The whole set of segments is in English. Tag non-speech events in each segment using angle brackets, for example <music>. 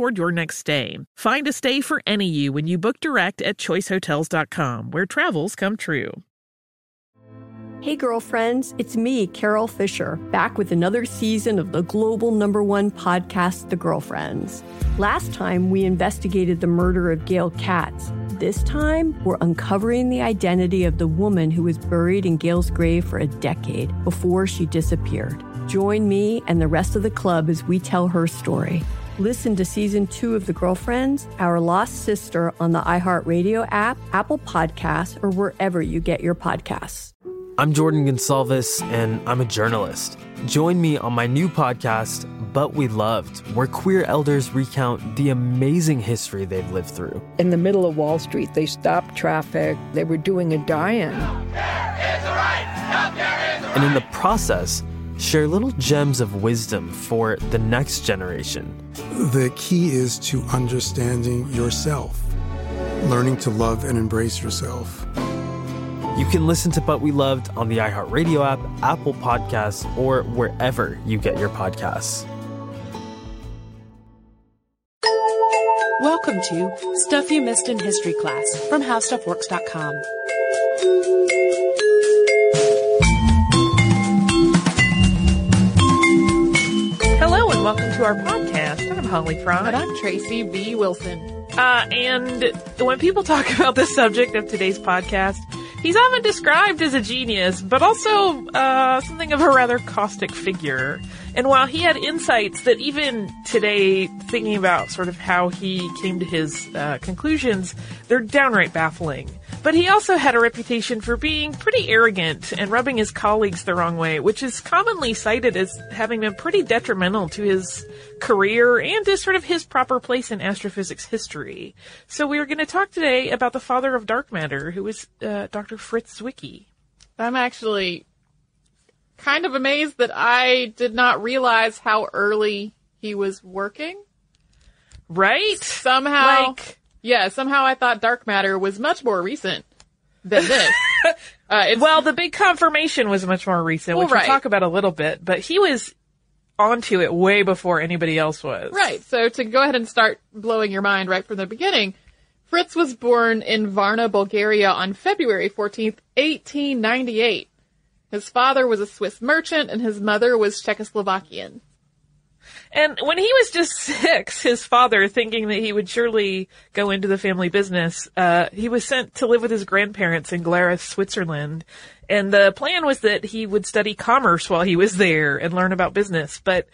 toward your next stay. Find a stay for any you when you book direct at choicehotels.com, where travels come true. Hey, girlfriends, it's me, Carol Fisher, back with another season of the global number one podcast, The Girlfriends. Last time, we investigated the murder of Gail Katz. This time, we're uncovering the identity of the woman who was buried in Gail's grave for a decade before she disappeared. Join me and the rest of the club as we tell her story. Listen to season two of The Girlfriends, Our Lost Sister on the iHeartRadio app, Apple Podcasts, or wherever you get your podcasts. I'm Jordan Gonsalves, and I'm a journalist. Join me on my new podcast, But We Loved, where queer elders recount the amazing history they've lived through. In the middle of Wall Street, they stopped traffic, they were doing a die in. And in the process, share little gems of wisdom for the next generation. The key is to understanding yourself, learning to love and embrace yourself. You can listen to But We Loved on the iHeartRadio app, Apple Podcasts, or wherever you get your podcasts. Welcome to Stuff You Missed in History Class from HowStuffWorks.com. to our podcast. I'm Holly Fry. And I'm Tracy V. Wilson. Uh, and when people talk <laughs> about the subject of today's podcast, he's often described as a genius, but also uh, something of a rather caustic figure. And while he had insights that even today, thinking about sort of how he came to his uh, conclusions, they're downright baffling. But he also had a reputation for being pretty arrogant and rubbing his colleagues the wrong way, which is commonly cited as having been pretty detrimental to his career and to sort of his proper place in astrophysics history. So we are going to talk today about the father of dark matter, who is uh, Dr. Fritz Zwicky. I'm actually kind of amazed that I did not realize how early he was working. Right? Somehow. Like, yeah, somehow I thought dark matter was much more recent than this. <laughs> uh, well, the big confirmation was much more recent, Well, which right. we'll talk about a little bit, but he was onto it way before anybody else was. right. So to go ahead and start blowing your mind right from the beginning, Fritz was born in Varna, Bulgaria on February 14th, 1898. His father was a Swiss merchant and his mother was Czechoslovakian. And when he was just <laughs> six, his father, thinking that he would surely go into the family business, uh, he was sent to live with his grandparents in Glarus, Switzerland. And the plan was that he would study commerce while he was there and learn about business. But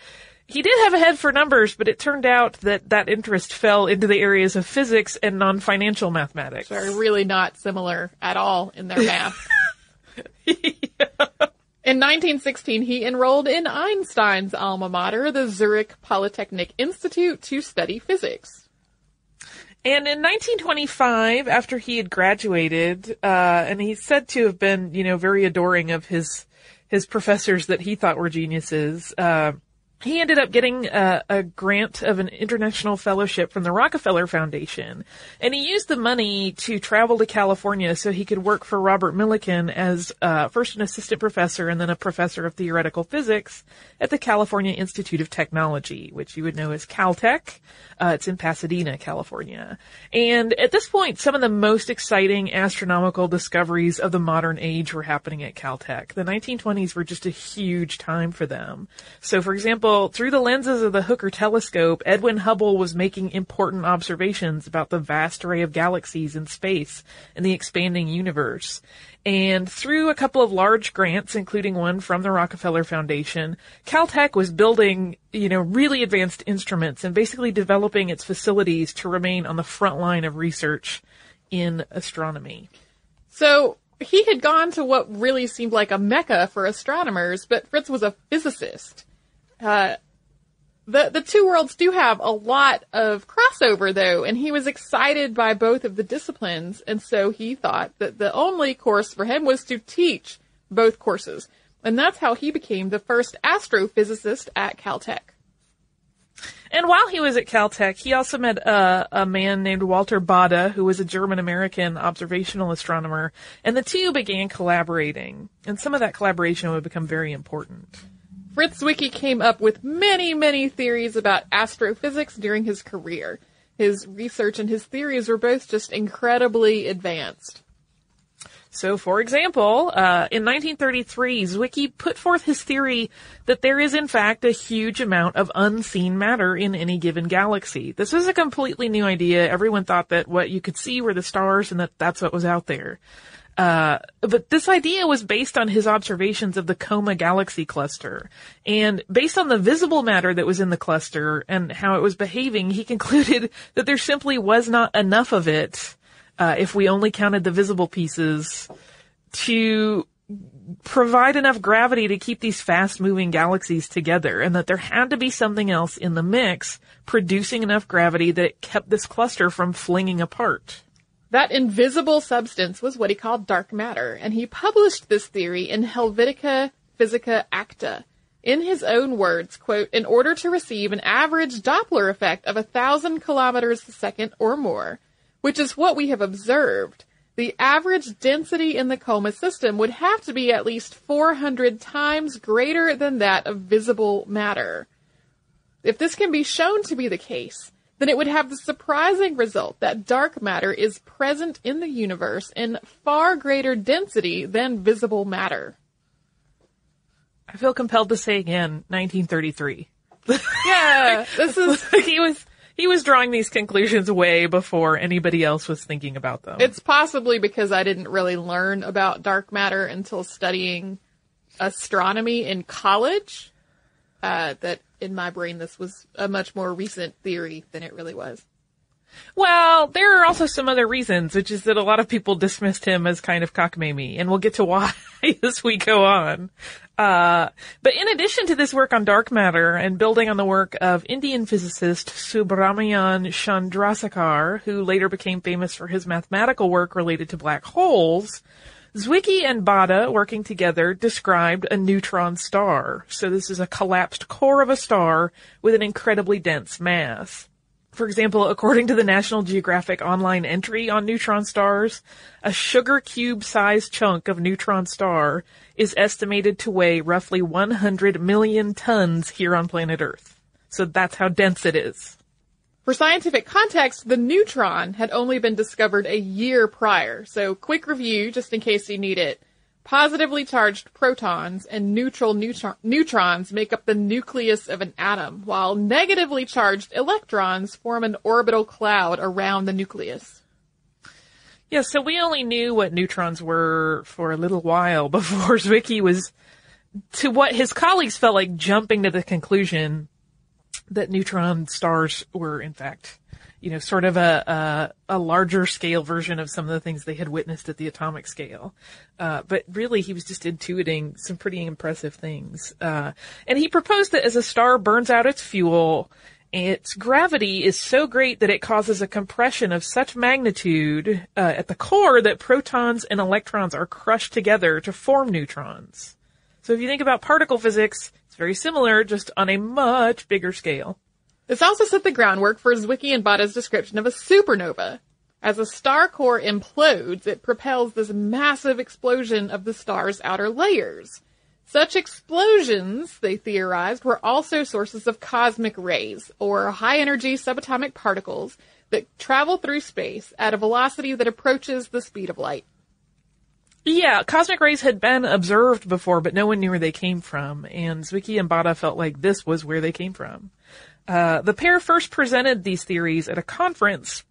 he did have a head for numbers, but it turned out that that interest fell into the areas of physics and non-financial mathematics. They're really not similar at all in their math. <laughs> <laughs> In 1916, he enrolled in Einstein's alma mater, the Zurich Polytechnic Institute, to study physics. And in 1925, after he had graduated, uh, and he's said to have been, you know, very adoring of his his professors that he thought were geniuses, uh, he ended up getting a, a grant of an international fellowship from the Rockefeller Foundation, and he used the money to travel to California so he could work for Robert Millikan as uh, first an assistant professor and then a professor of theoretical physics at the California Institute of Technology, which you would know as Caltech. Uh, it's in Pasadena, California. And at this point, some of the most exciting astronomical discoveries of the modern age were happening at Caltech. The 1920s were just a huge time for them. So, for example, example, through the lenses of the Hooker telescope, Edwin Hubble was making important observations about the vast array of galaxies in space and the expanding universe. And through a couple of large grants, including one from the Rockefeller Foundation, Caltech was building, you know, really advanced instruments and basically developing its facilities to remain on the front line of research in astronomy. So he had gone to what really seemed like a mecca for astronomers, but Fritz was a physicist. Uh, the the two worlds do have a lot of crossover though, and he was excited by both of the disciplines, and so he thought that the only course for him was to teach both courses. And that's how he became the first astrophysicist at Caltech. And while he was at Caltech, he also met a, a man named Walter Baade, who was a German American observational astronomer, and the two began collaborating. And some of that collaboration would become very important. Fritz Zwicky came up with many, many theories about astrophysics during his career. His research and his theories were both just incredibly advanced. So, for example, uh, in 1933, Zwicky put forth his theory that there is, in fact, a huge amount of unseen matter in any given galaxy. This was a completely new idea. Everyone thought that what you could see were the stars and that that's what was out there. Uh, but this idea was based on his observations of the Coma galaxy cluster. And based on the visible matter that was in the cluster and how it was behaving, he <laughs> concluded that there simply was not enough of it, uh, if we only counted the visible pieces, to provide enough gravity to keep these fast moving galaxies together and that there had to be something else in the mix producing enough gravity that it kept this cluster from flinging apart. That invisible substance was what he called dark matter, and he published this theory in Helvetica Physica Acta. In his own words, quote, in order to receive an average Doppler effect of a thousand kilometers a second or more, which is what we have observed, the average density in the coma system would have to be at least 400 times greater than that of visible matter. If this can be shown to be the case, then it would have the surprising result that dark matter is present in the universe in far greater density than visible matter. I feel compelled to say again, 1933. <laughs> Yeah, this is <laughs> he was he was drawing these conclusions way before anybody else was thinking about them. It's possibly because I didn't really learn about dark matter until studying astronomy in college. Uh, that in my brain this was a much more recent theory than it really was. Well, there are also some other reasons, which is that a lot of people dismissed him as kind of cockamamie, and we'll get to why <laughs> as we go on. Uh, but in addition to this work on dark matter and building on the work of Indian physicist Subrahmanyan Chandrasekhar, who later became famous for his mathematical work related to black holes, Zwicky and Baade, working together, described a neutron star. So this is a collapsed core of a star with an incredibly dense mass. For example, according to the National Geographic online entry on neutron stars, a sugar cube sized chunk of neutron star is estimated to weigh roughly 100 million tons here on planet Earth. So that's how dense it is. For scientific context, the neutron had only been discovered a year prior. So quick review, just in case you need it. Positively charged protons and neutral neutron- neutrons make up the nucleus of an atom, while negatively charged electrons form an orbital cloud around the nucleus. Yeah, so we only knew what neutrons were for a little while <laughs> before Zwicky was, to what his colleagues felt like jumping to the conclusion that neutron stars were in fact, you know, sort of a, a, a larger scale version of some of the things they had witnessed at the atomic scale. Uh, but really he was just intuiting some pretty impressive things. Uh, and he proposed that as a star burns out its fuel, its gravity is so great that it causes a compression of such magnitude uh, at the core that protons and electrons are crushed together to form neutrons. So if you think about particle physics, it's very similar, just on a much bigger scale. This also set the groundwork for Zwicky and Baade's description of a supernova. As a star core implodes, it propels this massive explosion of the star's outer layers. Such explosions, they theorized, were also sources of cosmic rays, or high energy subatomic particles that travel through space at a velocity that approaches the speed of light. Yeah, cosmic rays had been observed before, but no one knew where they came from, and Zwicky and Baade felt like this was where they came from. Uh, the pair first presented these theories at a conference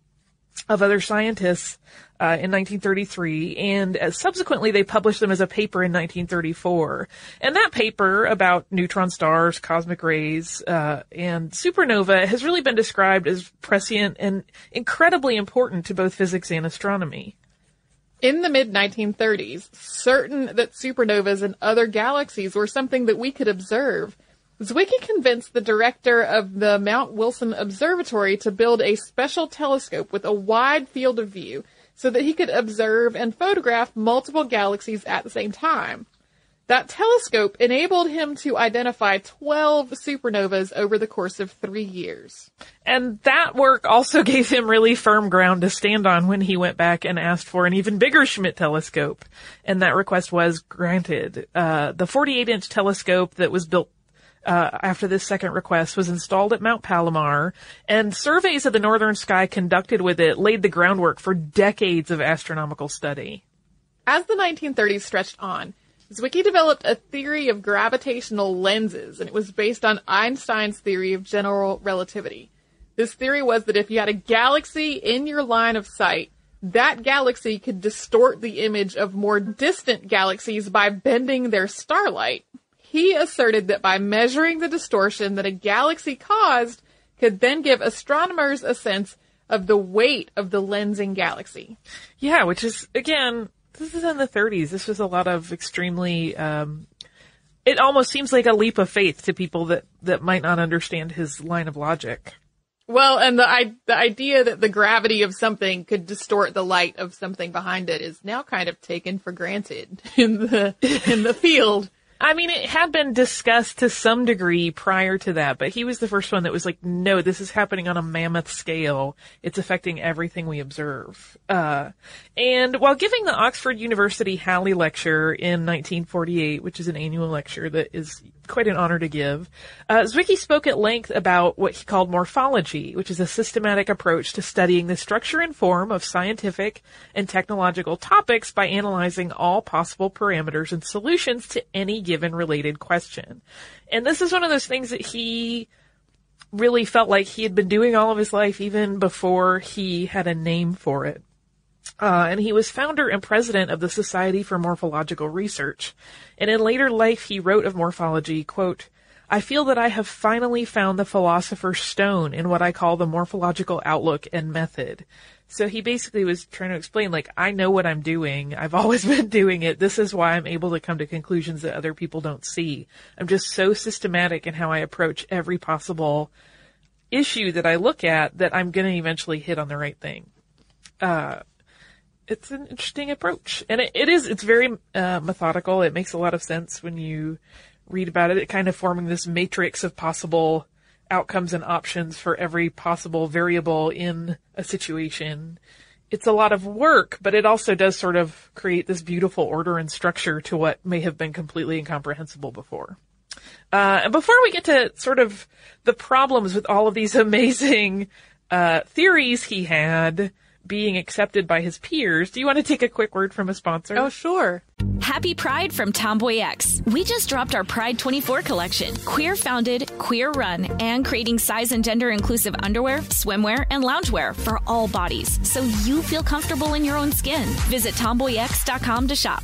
of other scientists uh, in 1933, and uh, subsequently they published them as a paper in 1934. And that paper about neutron stars, cosmic rays, uh, and supernova has really been described as prescient and incredibly important to both physics and astronomy. In the mid 1930s, certain that supernovas and other galaxies were something that we could observe, Zwicky convinced the director of the Mount Wilson Observatory to build a special telescope with a wide field of view so that he could observe and photograph multiple galaxies at the same time. That telescope enabled him to identify 12 supernovas over the course of three years. And that work also <laughs> gave him really firm ground to stand on when he went back and asked for an even bigger Schmidt telescope. And that request was granted. Uh, the 48 inch telescope that was built uh, after this second request was installed at Mount Palomar, and surveys of the northern sky conducted with it laid the groundwork for decades of astronomical study. As the 1930s stretched on, Zwicky developed a theory of gravitational lenses, and it was based on Einstein's theory of general relativity. This theory was that if you had a galaxy in your line of sight, that galaxy could distort the image of more distant galaxies by bending their starlight. He asserted that by measuring the distortion that a galaxy caused could then give astronomers a sense of the weight of the lensing galaxy. Yeah, which is, again, this is in the 30s. This was a lot of extremely, um, it almost seems like a leap of faith to people that, that might not understand his line of logic. Well, and the I, the idea that the gravity of something could distort the light of something behind it is now kind of taken for granted <laughs> in the in the field. I mean, it had been discussed to some degree prior to that, but he was the first one that was like, no, this is happening on a mammoth scale. It's affecting everything we observe. Uh, and while giving the Oxford University Halley Lecture in 1948, which is an annual lecture that is quite an honor to give, uh, Zwicky spoke at length about what he called morphology, which is a systematic approach to studying the structure and form of scientific and technological topics by analyzing all possible parameters and solutions to any given related question. And this is one of those things that he really felt like he had been doing all of his life, even before he had a name for it. Uh, and he was founder and president of the Society for Morphological Research. And in later life, he wrote of morphology, quote, I feel that I have finally found the philosopher's stone in what I call the morphological outlook and method. So he basically was trying to explain, like, I know what I'm doing. I've <laughs> always been doing it. This is why I'm able to come to conclusions that other people don't see. I'm just so systematic in how I approach every possible issue that I look at that I'm going to eventually hit on the right thing. Uh, it's an interesting approach, and it, it is. It's very uh, methodical. It makes a lot of sense when you read about it. It kind of forming this matrix of possible outcomes and options for every possible variable in a situation. It's a lot of work, but it also does sort of create this beautiful order and structure to what may have been completely incomprehensible before. Uh, and before we get to sort of the problems with all of these <laughs> amazing uh, theories he had, being accepted by his peers, do you want to take a quick word from a sponsor? Oh, sure. Happy Pride from Tomboy X. We just dropped our Pride 24 collection. Queer founded, queer run, and creating size and gender inclusive underwear, swimwear, and loungewear for all bodies so you feel comfortable in your own skin. Visit tomboyx.com to shop.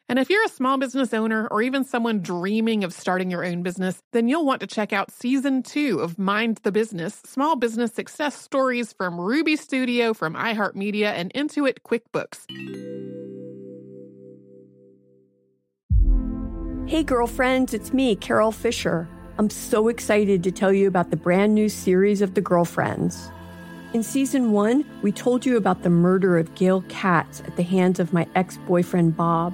And if you're a small business owner or even someone dreaming of starting your own business, then you'll want to check out season two of Mind the Business Small Business Success Stories from Ruby Studio, from iHeartMedia, and Intuit QuickBooks. Hey, girlfriends, it's me, Carol Fisher. I'm so excited to tell you about the brand new series of The Girlfriends. In season one, we told you about the murder of Gail Katz at the hands of my ex boyfriend Bob.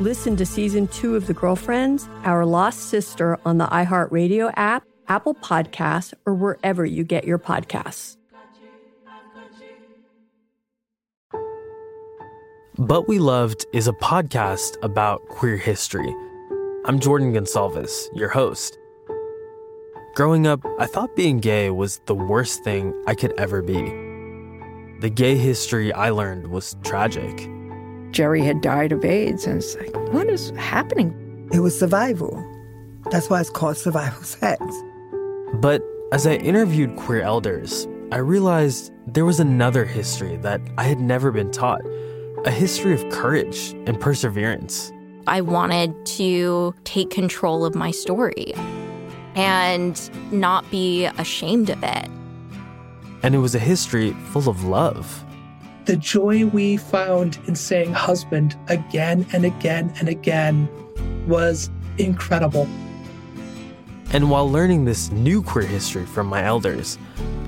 Listen to season two of The Girlfriends, Our Lost Sister on the iHeartRadio app, Apple Podcasts, or wherever you get your podcasts. But We Loved is a podcast about queer history. I'm Jordan Gonsalves, your host. Growing up, I thought being gay was the worst thing I could ever be. The gay history I learned was tragic. Jerry had died of AIDS, and it's like, what is happening? It was survival. That's why it's called survival sex. But as I interviewed queer elders, I realized there was another history that I had never been taught a history of courage and perseverance. I wanted to take control of my story and not be ashamed of it. And it was a history full of love. The joy we found in saying husband again and again and again was incredible. And while learning this new queer history from my elders,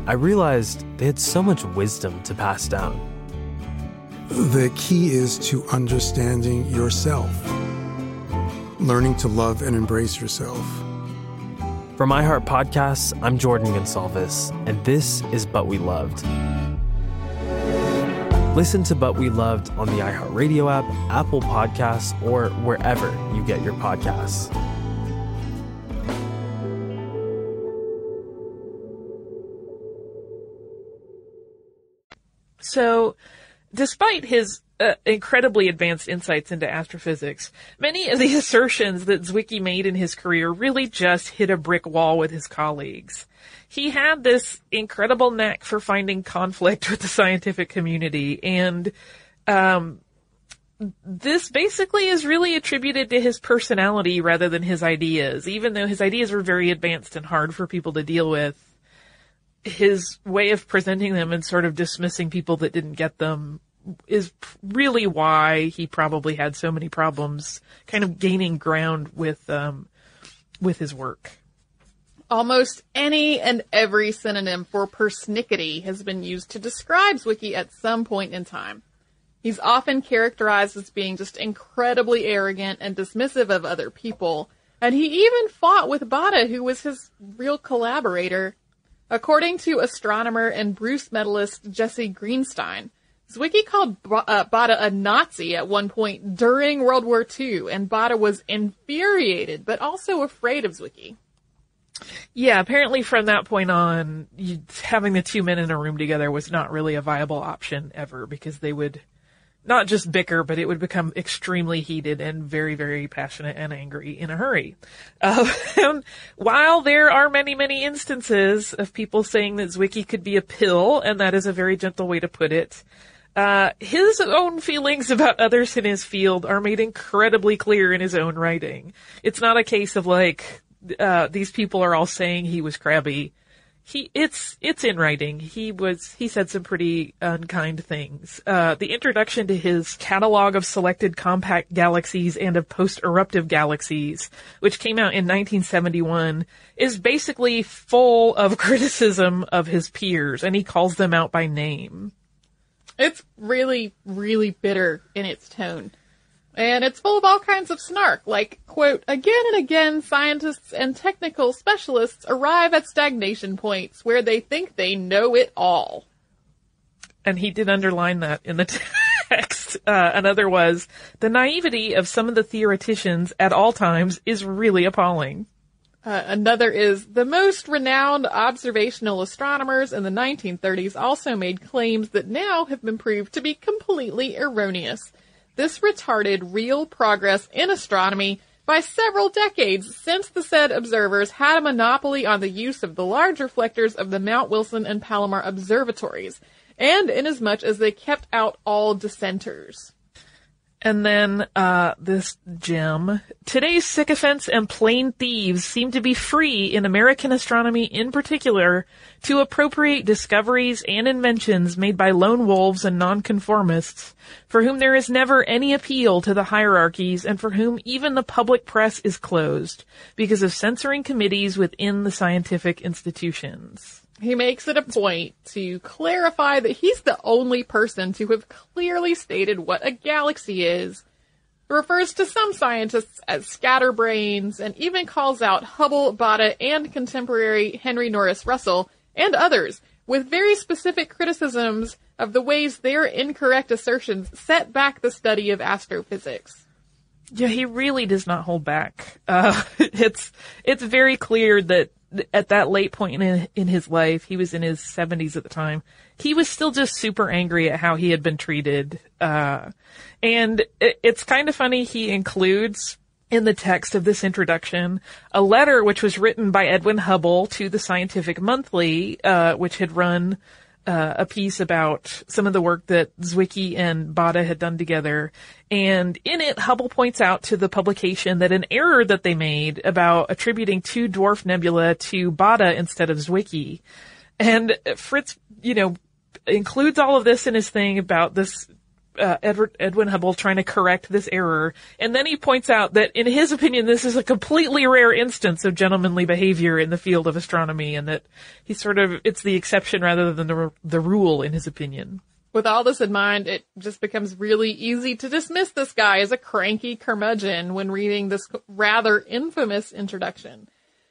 I realized they had so much wisdom to pass down. The key is to understanding yourself, learning to love and embrace yourself. From iHeart Podcasts, I'm Jordan Gonsalves, and this is But We Loved. Listen to But We Loved on the iHeartRadio app, Apple Podcasts, or wherever you get your podcasts. So, despite his uh, incredibly advanced insights into astrophysics, many of the <laughs> assertions that Zwicky made in his career really just hit a brick wall with his colleagues. He had this incredible knack for finding conflict <laughs> with the scientific community, and um, this basically is really attributed to his personality rather than his ideas. Even though his ideas were very advanced and hard for people to deal with, his way of presenting them and sort of dismissing people that didn't get them is really why he probably had so many problems kind of gaining ground with um, with his work. Almost any and every synonym for persnickety has been used to describe Zwicky at some point in time. He's often characterized as being just incredibly arrogant and dismissive of other people, and he even fought with Baade, who was his real collaborator. According to astronomer and Bruce medalist Jesse Greenstein, Zwicky called uh, Baade a Nazi at one point during World War II, and Baade was infuriated, but also afraid of Zwicky. Yeah, apparently from that point on, you, having the two men in a room together was not really a viable option ever because they would not just bicker, but it would become extremely heated and very, very passionate and angry in a hurry. Uh, <laughs> while there are many, many instances of people saying that Zwicky could be a pill, and that is a very gentle way to put it, uh, his own feelings about others in his field are made incredibly clear in his own writing. It's not a case of like, uh, these people are all saying he was crabby. he it's it's in writing. He was he said some pretty unkind things. Uh, the introduction to his catalog of selected compact galaxies and of post-eruptive galaxies, which came out in 1971, is basically full of <laughs> criticism of his peers, and he calls them out by name. It's really, really bitter in its tone. And it's full of all kinds of snark, like, quote, again and again, scientists and technical specialists arrive at stagnation points where they think they know it all. And he did underline that in the <laughs> text. Uh, another was, the naivety of some of the theoreticians at all times is really appalling. Uh, another is, the most renowned observational astronomers in the 1930s also made claims that now have been proved to be completely erroneous. This retarded real progress in astronomy by several decades since the said observers had a monopoly on the use of the large reflectors of the Mount Wilson and Palomar observatories, and inasmuch as they kept out all dissenters. And then uh, this gem. Today's sycophants and plain thieves seem to be free in American astronomy in particular to appropriate discoveries and inventions made by lone wolves and nonconformists for whom there is never any appeal to the hierarchies and for whom even the public press is closed because of censoring committees within the scientific institutions. He makes it a point to clarify that he's the only person to have clearly stated what a galaxy is, refers to some scientists as scatterbrains, and even calls out Hubble, Baade, and contemporary Henry Norris Russell, and others, with very specific criticisms of the ways their incorrect assertions set back the study of astrophysics. Yeah, he really does not hold back. Uh, <laughs> it's it's very clear that at that late point in, in his life, he was in his 70s at the time, he was still just super angry at how he had been treated. Uh, and it, it's kind of funny, he includes in the text of this introduction a letter which was written by Edwin Hubble to the Scientific Monthly, uh, which had run uh, a piece about some of the work that Zwicky and Baade had done together. And in it, Hubble points out to the publication that an error that they made about attributing two dwarf nebula to Baade instead of Zwicky. And Fritz, you know, includes all of this in his thing about this uh, Edward, Edwin Hubble trying to correct this error. And then he points out that in his opinion, this is a completely rare instance of gentlemanly behavior in the field of astronomy and that he sort of, it's the exception rather than the, the rule in his opinion. With all this in mind, it just becomes really easy to dismiss this guy as a cranky curmudgeon when reading this rather infamous introduction.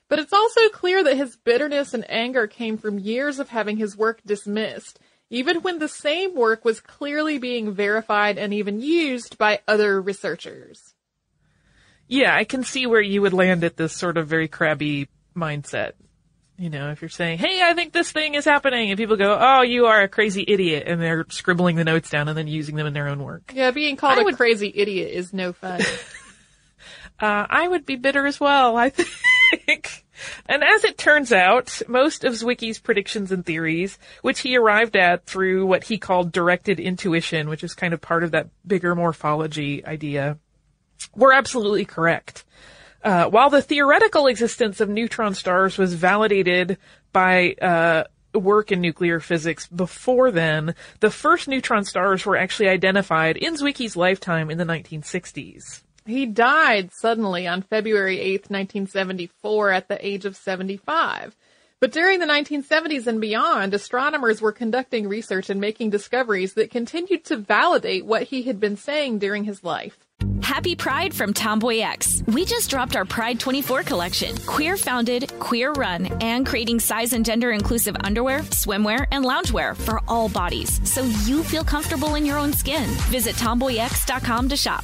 But it's also clear that his bitterness and anger came from years of having his work dismissed even when the same work was clearly being verified and even used by other researchers. Yeah, I can see where you would land at this sort of very crabby mindset. You know, if you're saying, hey, I think this thing is happening, and people go, oh, you are a crazy idiot, and they're scribbling the notes down and then using them in their own work. Yeah, being called I a would... crazy idiot is no fun. <laughs> uh, I would be bitter as well, I <laughs> think. And as it turns out, most of Zwicky's predictions and theories, which he arrived at through what he called directed intuition, which is kind of part of that bigger morphology idea, were absolutely correct. Uh, while the theoretical existence of neutron stars was validated by uh, work in nuclear physics before then, the first neutron stars were actually identified in Zwicky's lifetime in the 1960s. He died suddenly on February 8, 1974 at the age of 75. But during the 1970s and beyond, astronomers were conducting research and making discoveries that continued to validate what he had been saying during his life. Happy Pride from Tomboy X. We just dropped our Pride 24 collection. Queer founded, queer run, and creating size and gender inclusive underwear, swimwear, and loungewear for all bodies so you feel comfortable in your own skin. Visit tomboyx.com to shop.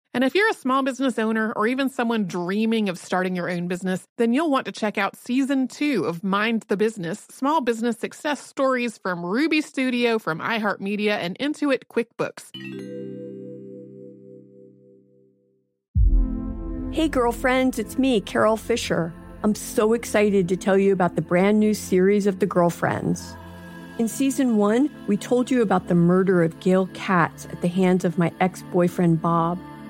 And if you're a small business owner or even someone dreaming of starting your own business, then you'll want to check out season two of Mind the Business Small Business Success Stories from Ruby Studio, from iHeartMedia, and Intuit QuickBooks. Hey, girlfriends, it's me, Carol Fisher. I'm so excited to tell you about the brand new series of The Girlfriends. In season one, we told you about the murder of Gail Katz at the hands of my ex boyfriend Bob.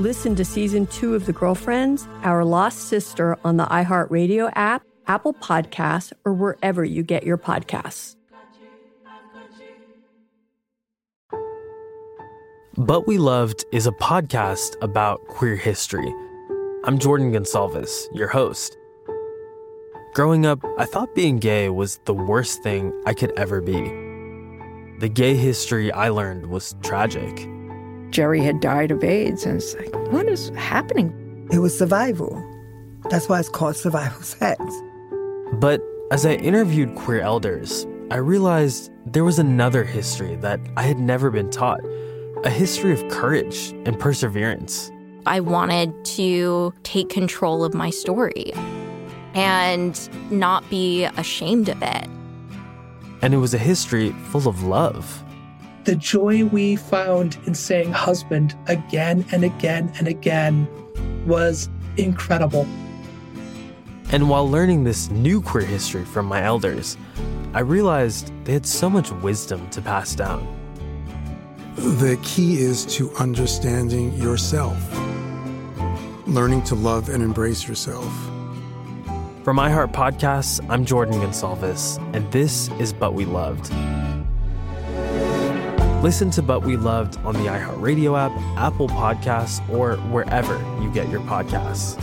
Listen to season two of The Girlfriends, Our Lost Sister on the iHeartRadio app, Apple Podcasts, or wherever you get your podcasts. But We Loved is a podcast about queer history. I'm Jordan Gonsalves, your host. Growing up, I thought being gay was the worst thing I could ever be. The gay history I learned was tragic. Jerry had died of AIDS, and it's like, what is happening? It was survival. That's why it's called survival <laughs> sex. But as I interviewed queer elders, I realized there was another history that I had never been taught a history of courage and perseverance. I wanted to take control of my story and not be ashamed of it. And it was a history full of love the joy we found in saying husband again and again and again was incredible. And while learning this new queer history from my elders, I realized they had so much wisdom to pass down. The key is to understanding yourself, learning to love and embrace yourself. From iHeart Podcasts, I'm Jordan Gonsalves, and this is But We Loved. Listen to But We Loved on the iHeartRadio app, Apple Podcasts, or wherever you get your podcasts.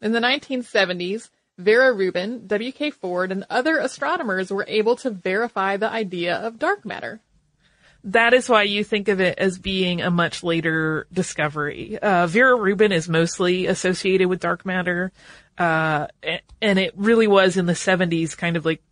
In the 1970s, Vera Rubin, W.K. Ford, and other astronomers were able to verify the idea of dark matter that is why you think of it as being a much later discovery. Uh, Vera Rubin is mostly associated with dark matter, uh, and it really was in the 70s kind of like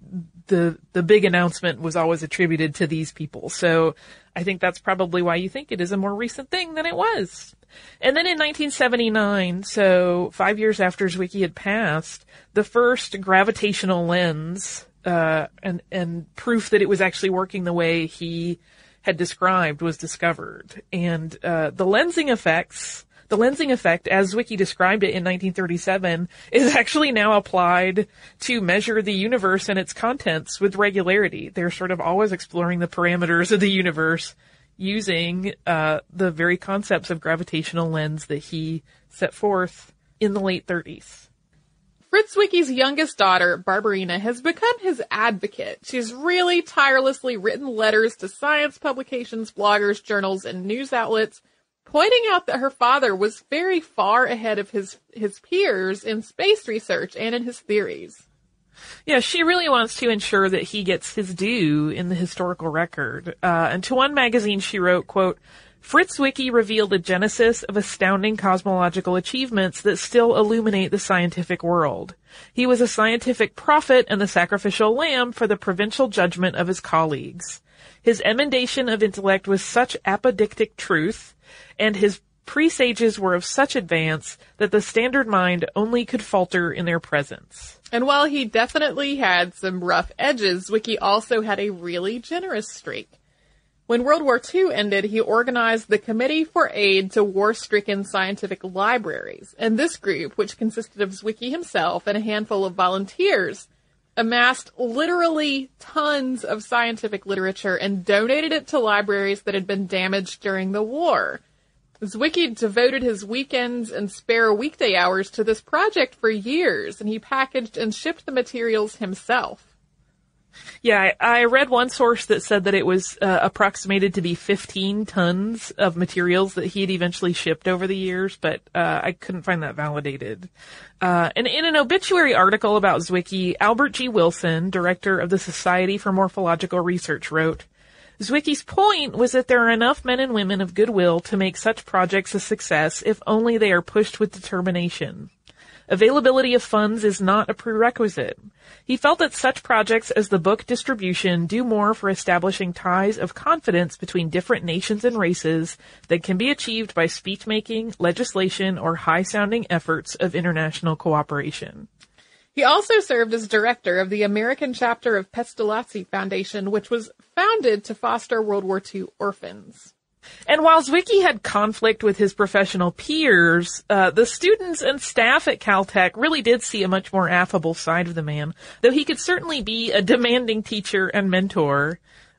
the the big announcement was always attributed to these people. So I think that's probably why you think it is a more recent thing than it was. And then in 1979, so five years after Zwicky had passed, the first gravitational lens uh, and and proof that it was actually working the way he had described was discovered. And uh, the lensing effects, the lensing effect, as Zwicky described it in 1937, is actually now applied to measure the universe and its contents with regularity. They're sort of always exploring the parameters of the universe using uh, the very concepts of gravitational lens that he set forth in the late 30s. Fritz Zwicky's youngest daughter, Barbarina, has become his advocate. She's really tirelessly written letters to science publications, bloggers, journals, and news outlets, pointing out that her father was very far ahead of his, his peers in space research and in his theories. Yeah, she really wants to ensure that he gets his due in the historical record. Uh, and to one magazine, she wrote, quote, Fritz Zwicky revealed a genesis of astounding cosmological achievements that still illuminate the scientific world. He was a scientific prophet and the sacrificial lamb for the provincial judgment of his colleagues. His emendation of intellect was such apodictic truth, and his presages were of such advance that the standard mind only could falter in their presence. And while he definitely had some rough edges, Zwicky also had a really generous streak. When World War II ended, he organized the Committee for Aid to War-Stricken Scientific Libraries, and this group, which consisted of Zwicky himself and a handful of volunteers, amassed literally tons of scientific literature and donated it to libraries that had been damaged during the war. Zwicky devoted his weekends and spare weekday hours to this project for years, and he packaged and shipped the materials himself. Yeah, I, read one source that said that it was uh, approximated to be 15 tons of materials that he had eventually shipped over the years, but uh, I couldn't find that validated. Uh, and in an obituary article about Zwicky, Albert G. Wilson, director of the Society for Morphological Research, wrote, Zwicky's point was that there are enough men and women of goodwill to make such projects a success if only they are pushed with determination. Availability of funds is not a prerequisite. He felt that such projects as the book distribution do more for establishing ties of confidence between different nations and races than can be achieved by speechmaking, legislation, or high sounding efforts of international cooperation. He also served as director of the American chapter of Pestalozzi Foundation, which was founded to foster World War II orphans. And while Zwicky had conflict with his professional peers, uh, the students and staff at Caltech really did see a much more affable side of the man, though he could certainly be a demanding teacher and mentor.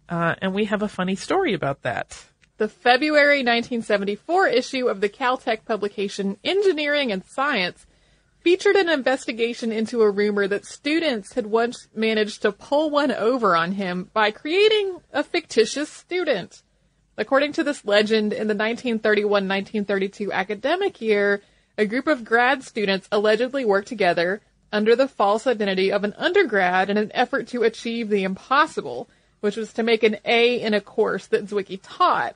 Uh, and we have a funny story about that. The February 1974 issue of the Caltech publication Engineering and Science featured an investigation into a rumor that students had once managed to pull one over on him by creating a fictitious student. According to this legend, in the 1931-1932 academic year, a group of grad students allegedly worked together under the false identity of an undergrad in an effort to achieve the impossible, which was to make an A in a course that Zwicky taught.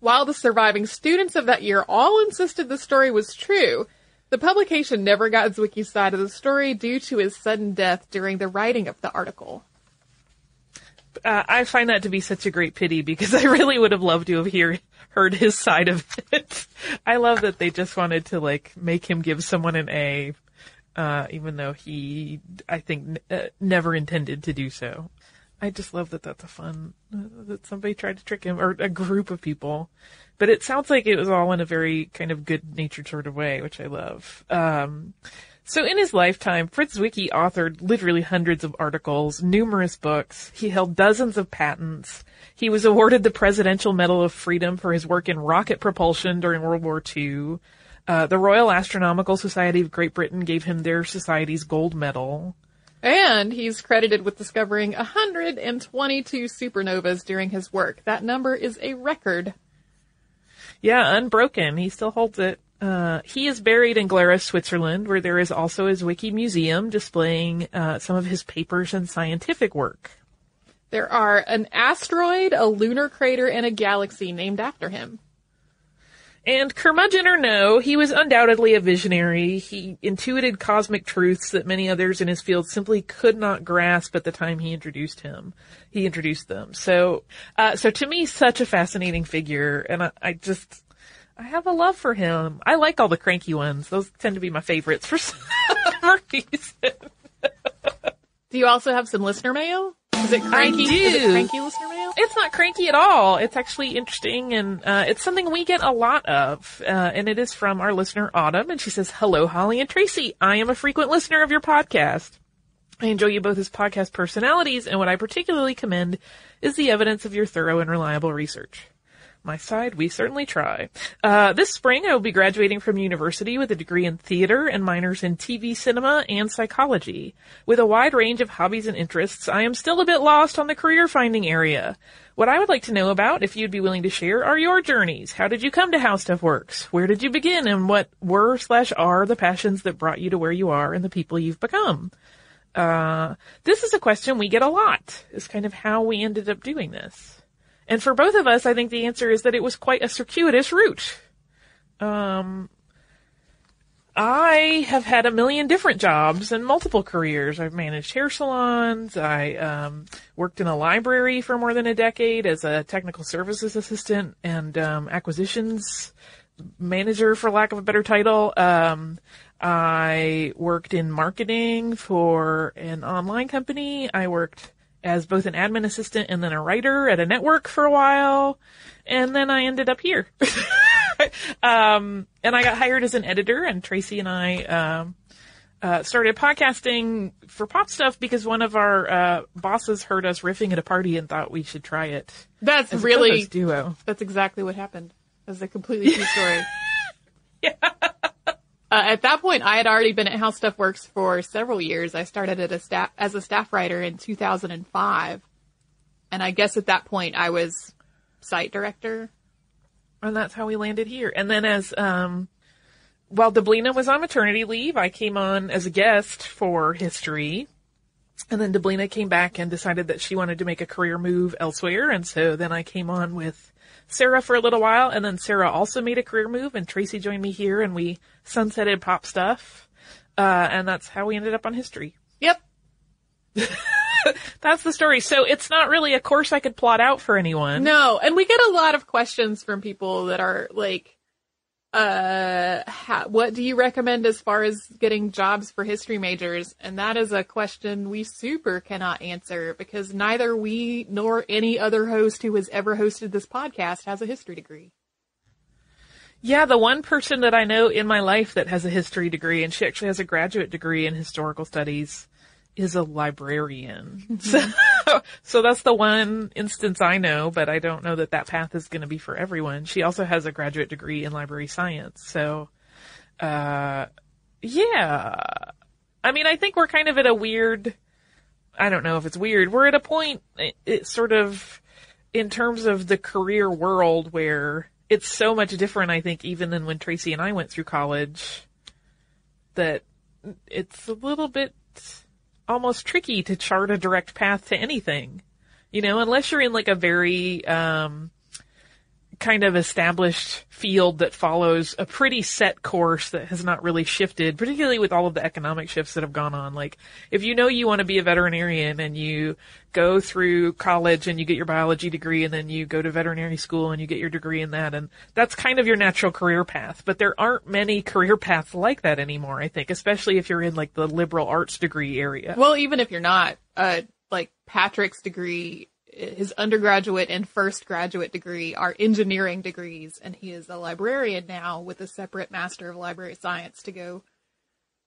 While the surviving students of that year all insisted the story was true, the publication never got Zwicky's side of the story due to his sudden death during the writing of the article uh, I find that to be such a great pity because <laughs> I really would have loved to have hear, heard his side of it. <laughs> I love that they just wanted to like make him give someone an A, uh, even though he, I think, uh, never intended to do so. I just love that that's a fun, uh, that somebody tried to trick him, or a group of people. But it sounds like it was all in a very kind of good natured sort of way, which I love. Um, so in his lifetime, Fritz Zwicky authored literally hundreds of articles, numerous books. He held dozens of patents. He was awarded the Presidential Medal of Freedom for his work in rocket propulsion during World War II. Uh, the Royal Astronomical Society of Great Britain gave him their society's gold medal. And he's credited with discovering 122 supernovas during his work. That number is a record. Yeah, unbroken. He still holds it. Uh, he is buried in Glarus, Switzerland, where there is also Zwicky museum displaying uh, some of his papers and scientific work. There are an asteroid, a lunar crater, and a galaxy named after him. And curmudgeon or no, he was undoubtedly a visionary. He intuited cosmic truths that many others in his field simply could not grasp at the time he introduced him. He introduced them. So, uh, so to me, such a fascinating figure, and I, I just, I have a love for him. I like all the cranky ones. Those tend to be my favorites for <laughs> some reason. do you also have some listener mail? Is it cranky? I do. Is it cranky listener mail? It's not cranky at all. It's actually interesting and uh, it's something we get a lot of. Uh, and it is from our listener Autumn and she says, Hello Holly and Tracy. I am a frequent listener of your podcast. I enjoy you both as podcast personalities and what I particularly commend is the evidence of your thorough and reliable research my side, we certainly try. Uh, this spring, I will be graduating from university with a degree in theater and minors in TV, cinema, and psychology. With a wide range of hobbies and interests, I am still a bit lost on the career finding area. What I would like to know about, if you'd be willing to share, are your journeys. How did you come to How Stuff Works? Where did you begin, and what were slash are the passions that brought you to where you are and the people you've become? Uh, this is a question we get a lot. Is kind of how we ended up doing this. And for both of us, I think the answer is that it was quite a circuitous route. Um, I have had a million different jobs and multiple careers. I've managed hair salons. I um, worked in a library for more than a decade as a technical services assistant and um, acquisitions manager, for lack of a better title. Um, I worked in marketing for an online company. I worked as both an admin assistant and then a writer at a network for a while. And then I ended up here. <laughs> um, and I got hired as an editor and Tracy and I, um, uh, started podcasting for pop stuff because one of our, uh, bosses heard us riffing at a party and thought we should try it. That's really duo. That's exactly what happened. That's a completely true story. <laughs> yeah. Uh, at that point, I had already been at How Stuff Works for several years. I started a staff as a staff writer in 2005, and I guess at that point I was site director. And that's how we landed here. And then as um, while Deblina was on maternity leave, I came on as a guest for history. And then Deblina came back and decided that she wanted to make a career move elsewhere. And so then I came on with Sarah for a little while. And then Sarah also made a career move and Tracy joined me here and we sunsetted pop stuff. Uh, and that's how we ended up on history. Yep. <laughs> that's the story. So it's not really a course I could plot out for anyone. No, and we get a lot of questions from people that are like, uh, what do you recommend as far as getting jobs for history majors? And that is a question we super cannot answer because neither we nor any other host who has ever hosted this podcast has a history degree. Yeah, the one person that I know in my life that has a history degree, and she actually has a graduate degree in historical studies, is a librarian. So, <laughs> so that's the one instance I know, but I don't know that that path is going to be for everyone. She also has a graduate degree in library science. So, uh, yeah. I mean, I think we're kind of at a weird, I don't know if it's weird. We're at a point, it's sort of, in terms of the career world where it's so much different, I think, even than when Tracy and I went through college, that it's a little bit almost tricky to chart a direct path to anything. You know, unless you're in like a very, um, kind of established field that follows a pretty set course that has not really shifted, particularly with all of the economic shifts that have gone on. Like, if you know you want to be a veterinarian and you go through college and you get your biology degree and then you go to veterinary school and you get your degree in that and that's kind of your natural career path. But there aren't many career paths like that anymore, I think, especially if you're in like the liberal arts degree area. Well, even if you're not, uh, like Patrick's degree his undergraduate and first graduate degree are engineering degrees, and he is a librarian now with a separate Master of Library Science to go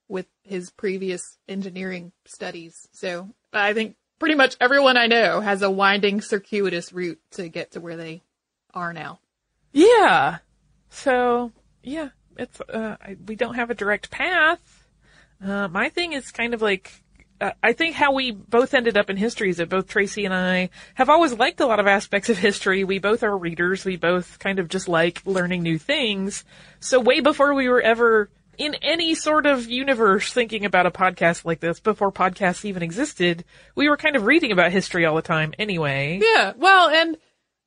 with his previous engineering studies. So I think pretty much everyone I know has a winding, circuitous route to get to where they are now. Yeah. So yeah, it's uh, I, we don't have a direct path. Uh, my thing is kind of like uh, I think how we both ended up in history is that both Tracy and I have always liked a lot of aspects of history. We both are readers. We both kind of just like learning new things. So way before we were ever in any sort of universe thinking about a podcast like this, before podcasts even existed, we were kind of reading about history all the time anyway. Yeah. Well, and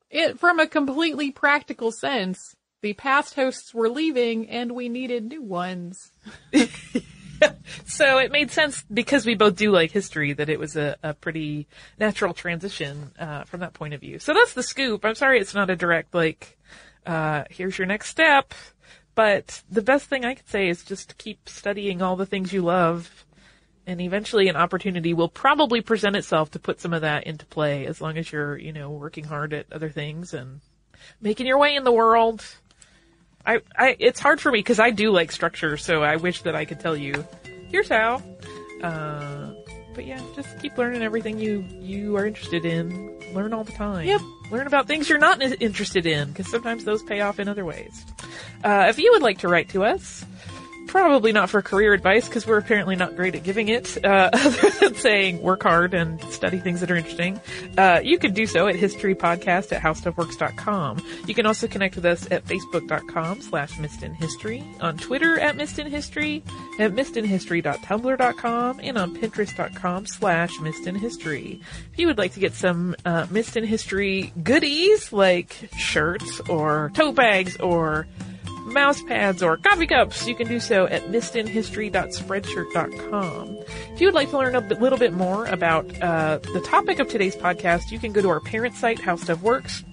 it, from a completely practical sense, the past hosts were leaving and we needed new ones. <laughs> <laughs> so it made sense because we both do like history that it was a, a pretty natural transition uh, from that point of view. So that's the scoop. I'm sorry it's not a direct like, uh, here's your next step. But the best thing I could say is just keep studying all the things you love, and eventually an opportunity will probably present itself to put some of that into play. As long as you're, you know, working hard at other things and making your way in the world. I, I, it's hard for me because I do like structure, so I wish that I could tell you, here's how. Uh, but yeah, just keep learning everything you, you are interested in. Learn all the time. Yep. Learn about things you're not interested in, because sometimes those pay off in other ways. Uh, if you would like to write to us, probably not for career advice because we're apparently not great at giving it, uh, <laughs> other than saying work hard and study things that are interesting. Uh, you can do so at historypodcast at howstuffworks.com. You can also connect with us at facebook.com slash missedinhistory, on Twitter at missedinhistory, at missedinhistory.tumblr.com, and on pinterest.com slash missedinhistory. If you would like to get some uh, Missed in History goodies like shirts or tote bags or mouse pads or coffee cups, you can do so at missedinhistory.spreadshirt.com. If you would like to learn a little bit more about uh, the topic of today's podcast, you can go to our parent site, How Stuff Works.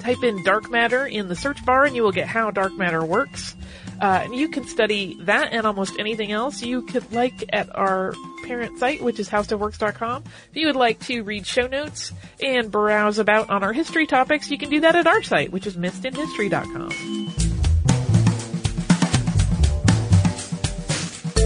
Type in dark matter in the search bar and you will get how dark matter works. Uh, and you can study that and almost anything else you could like at our parent site, which is howstuffworks.com. If you would like to read show notes and browse about on our history topics, you can do that at our site, which is missedinhistory.com.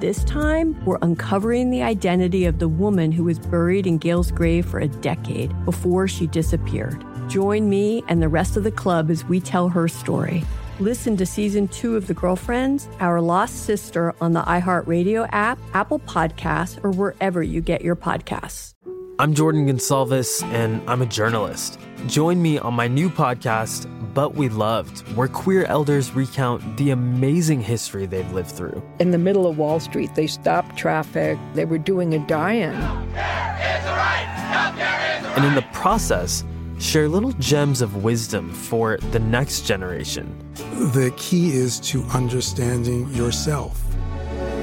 This time, we're uncovering the identity of the woman who was buried in Gail's grave for a decade before she disappeared. Join me and the rest of the club as we tell her story. Listen to season two of The Girlfriends, Our Lost Sister on the iHeartRadio app, Apple Podcasts, or wherever you get your podcasts. I'm Jordan Gonsalves, and I'm a journalist. Join me on my new podcast, But We Loved, where queer elders recount the amazing history they've lived through. In the middle of Wall Street, they stopped traffic. They were doing a die-in. Right. Right. And in the process, share little gems of wisdom for the next generation. The key is to understanding yourself,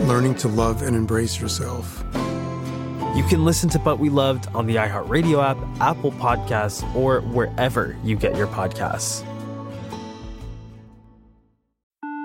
learning to love and embrace yourself. You can listen to But We Loved on the iHeartRadio app, Apple Podcasts, or wherever you get your podcasts.